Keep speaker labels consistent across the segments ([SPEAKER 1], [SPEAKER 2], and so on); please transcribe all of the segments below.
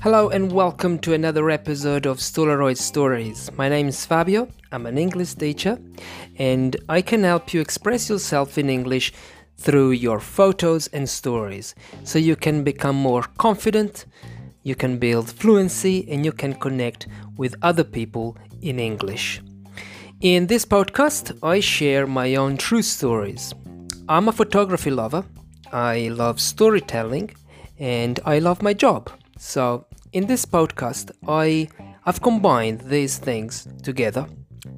[SPEAKER 1] Hello and welcome to another episode of Stolaroid Stories. My name is Fabio, I'm an English teacher, and I can help you express yourself in English through your photos and stories so you can become more confident, you can build fluency, and you can connect with other people in English. In this podcast, I share my own true stories. I'm a photography lover, I love storytelling, and I love my job. So, in this podcast, I I've combined these things together,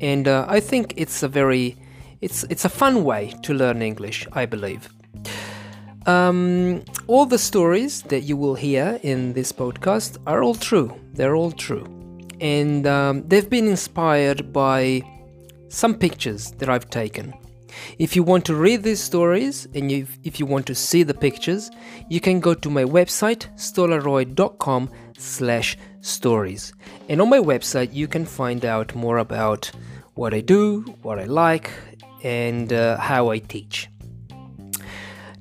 [SPEAKER 1] and uh, I think it's a very it's it's a fun way to learn English. I believe. Um, all the stories that you will hear in this podcast are all true. They're all true, and um, they've been inspired by some pictures that I've taken. If you want to read these stories and if you want to see the pictures, you can go to my website stolaroid.com slash stories. And on my website, you can find out more about what I do, what I like, and uh, how I teach.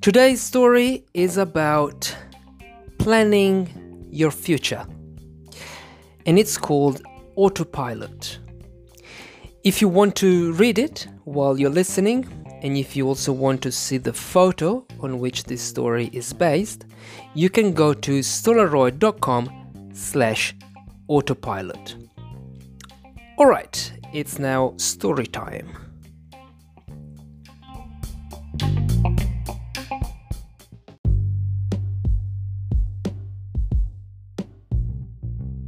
[SPEAKER 1] Today's story is about planning your future, and it's called Autopilot. If you want to read it while you're listening, and if you also want to see the photo on which this story is based, you can go to stolaroid.com slash autopilot. Alright, it's now story time.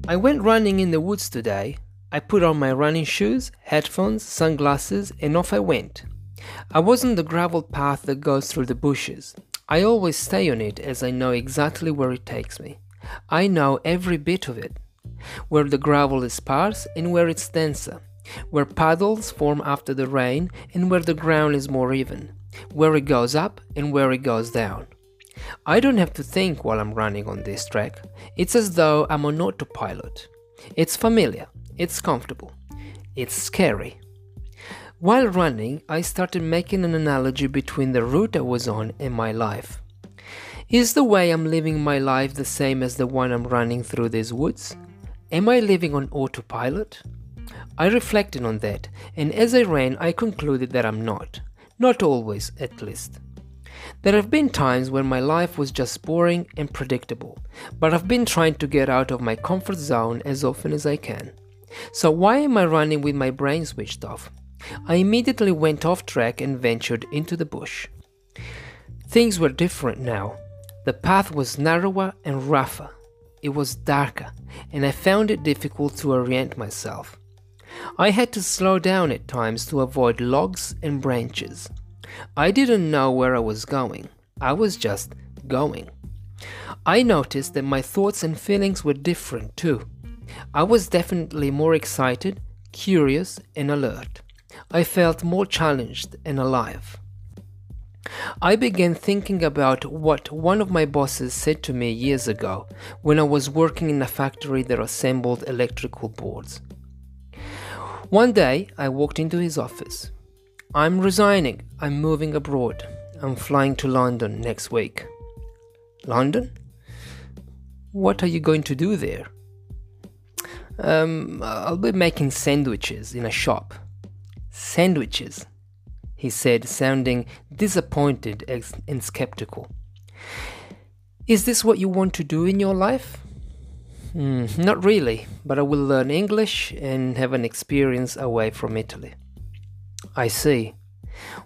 [SPEAKER 1] I went running in the woods today. I put on my running shoes, headphones, sunglasses, and off I went. I was on the gravel path that goes through the bushes. I always stay on it as I know exactly where it takes me. I know every bit of it. Where the gravel is sparse and where it's denser. Where puddles form after the rain and where the ground is more even. Where it goes up and where it goes down. I don't have to think while I'm running on this track. It's as though I'm on autopilot. It's familiar. It's comfortable. It's scary. While running, I started making an analogy between the route I was on and my life. Is the way I'm living my life the same as the one I'm running through these woods? Am I living on autopilot? I reflected on that, and as I ran, I concluded that I'm not. Not always, at least. There have been times when my life was just boring and predictable, but I've been trying to get out of my comfort zone as often as I can. So, why am I running with my brain switched off? I immediately went off track and ventured into the bush. Things were different now. The path was narrower and rougher. It was darker, and I found it difficult to orient myself. I had to slow down at times to avoid logs and branches. I didn't know where I was going. I was just going. I noticed that my thoughts and feelings were different too. I was definitely more excited, curious, and alert. I felt more challenged and alive. I began thinking about what one of my bosses said to me years ago when I was working in a factory that assembled electrical boards. One day, I walked into his office. I'm resigning. I'm moving abroad. I'm flying to London next week. London? What are you going to do there? Um, I'll be making sandwiches in a shop. Sandwiches? he said, sounding disappointed and skeptical. Is this what you want to do in your life? Mm, not really, but I will learn English and have an experience away from Italy. I see.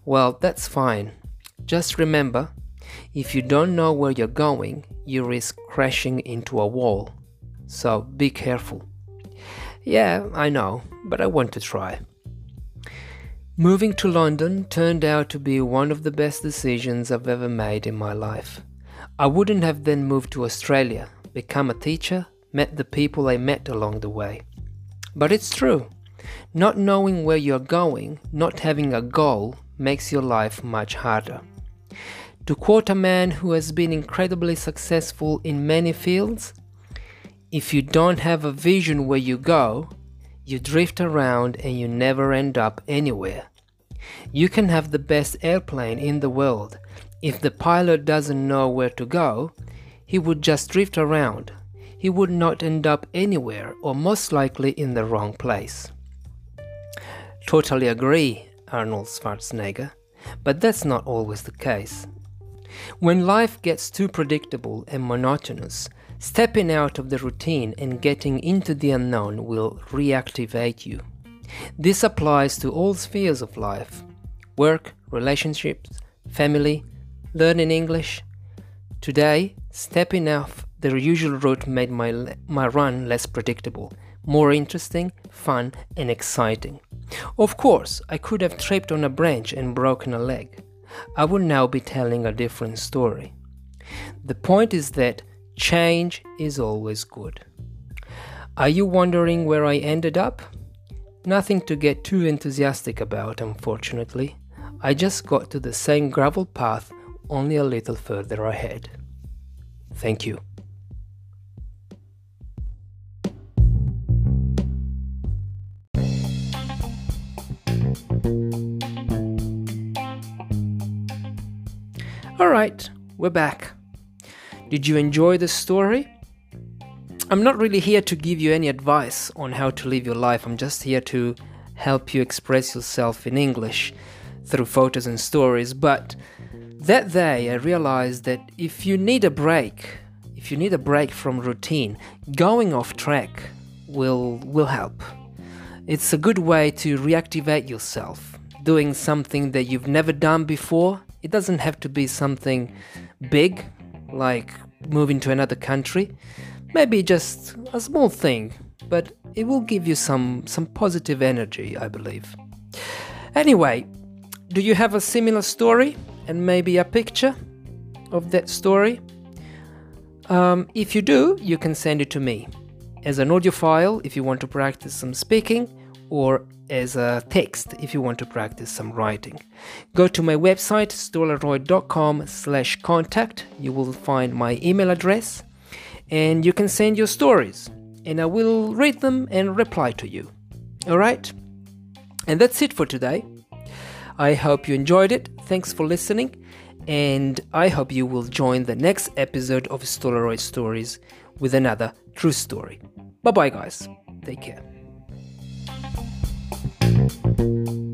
[SPEAKER 1] Well, that's fine. Just remember if you don't know where you're going, you risk crashing into a wall. So be careful. Yeah, I know, but I want to try. Moving to London turned out to be one of the best decisions I've ever made in my life. I wouldn't have then moved to Australia, become a teacher, met the people I met along the way. But it's true. Not knowing where you're going, not having a goal, makes your life much harder. To quote a man who has been incredibly successful in many fields, if you don't have a vision where you go, you drift around and you never end up anywhere. You can have the best airplane in the world. If the pilot doesn't know where to go, he would just drift around. He would not end up anywhere or most likely in the wrong place. Totally agree, Arnold Schwarzenegger, but that's not always the case. When life gets too predictable and monotonous, stepping out of the routine and getting into the unknown will reactivate you. This applies to all spheres of life work, relationships, family, learning English. Today, stepping off the usual route made my, my run less predictable, more interesting, fun, and exciting. Of course, I could have tripped on a branch and broken a leg. I would now be telling a different story. The point is that change is always good. Are you wondering where I ended up? Nothing to get too enthusiastic about, unfortunately. I just got to the same gravel path, only a little further ahead. Thank you. Alright, we're back. Did you enjoy the story? I'm not really here to give you any advice on how to live your life, I'm just here to help you express yourself in English through photos and stories. But that day, I realized that if you need a break, if you need a break from routine, going off track will will help. It's a good way to reactivate yourself, doing something that you've never done before it doesn't have to be something big, like moving to another country. Maybe just a small thing, but it will give you some, some positive energy, I believe. Anyway, do you have a similar story and maybe a picture of that story? Um, if you do, you can send it to me as an audio file if you want to practice some speaking, or as a text if you want to practice some writing. Go to my website stolaroid.com slash contact. You will find my email address and you can send your stories and I will read them and reply to you. Alright? And that's it for today. I hope you enjoyed it. Thanks for listening. And I hope you will join the next episode of Stolaroid Stories with another true story. Bye bye, guys. Take care. Thank you.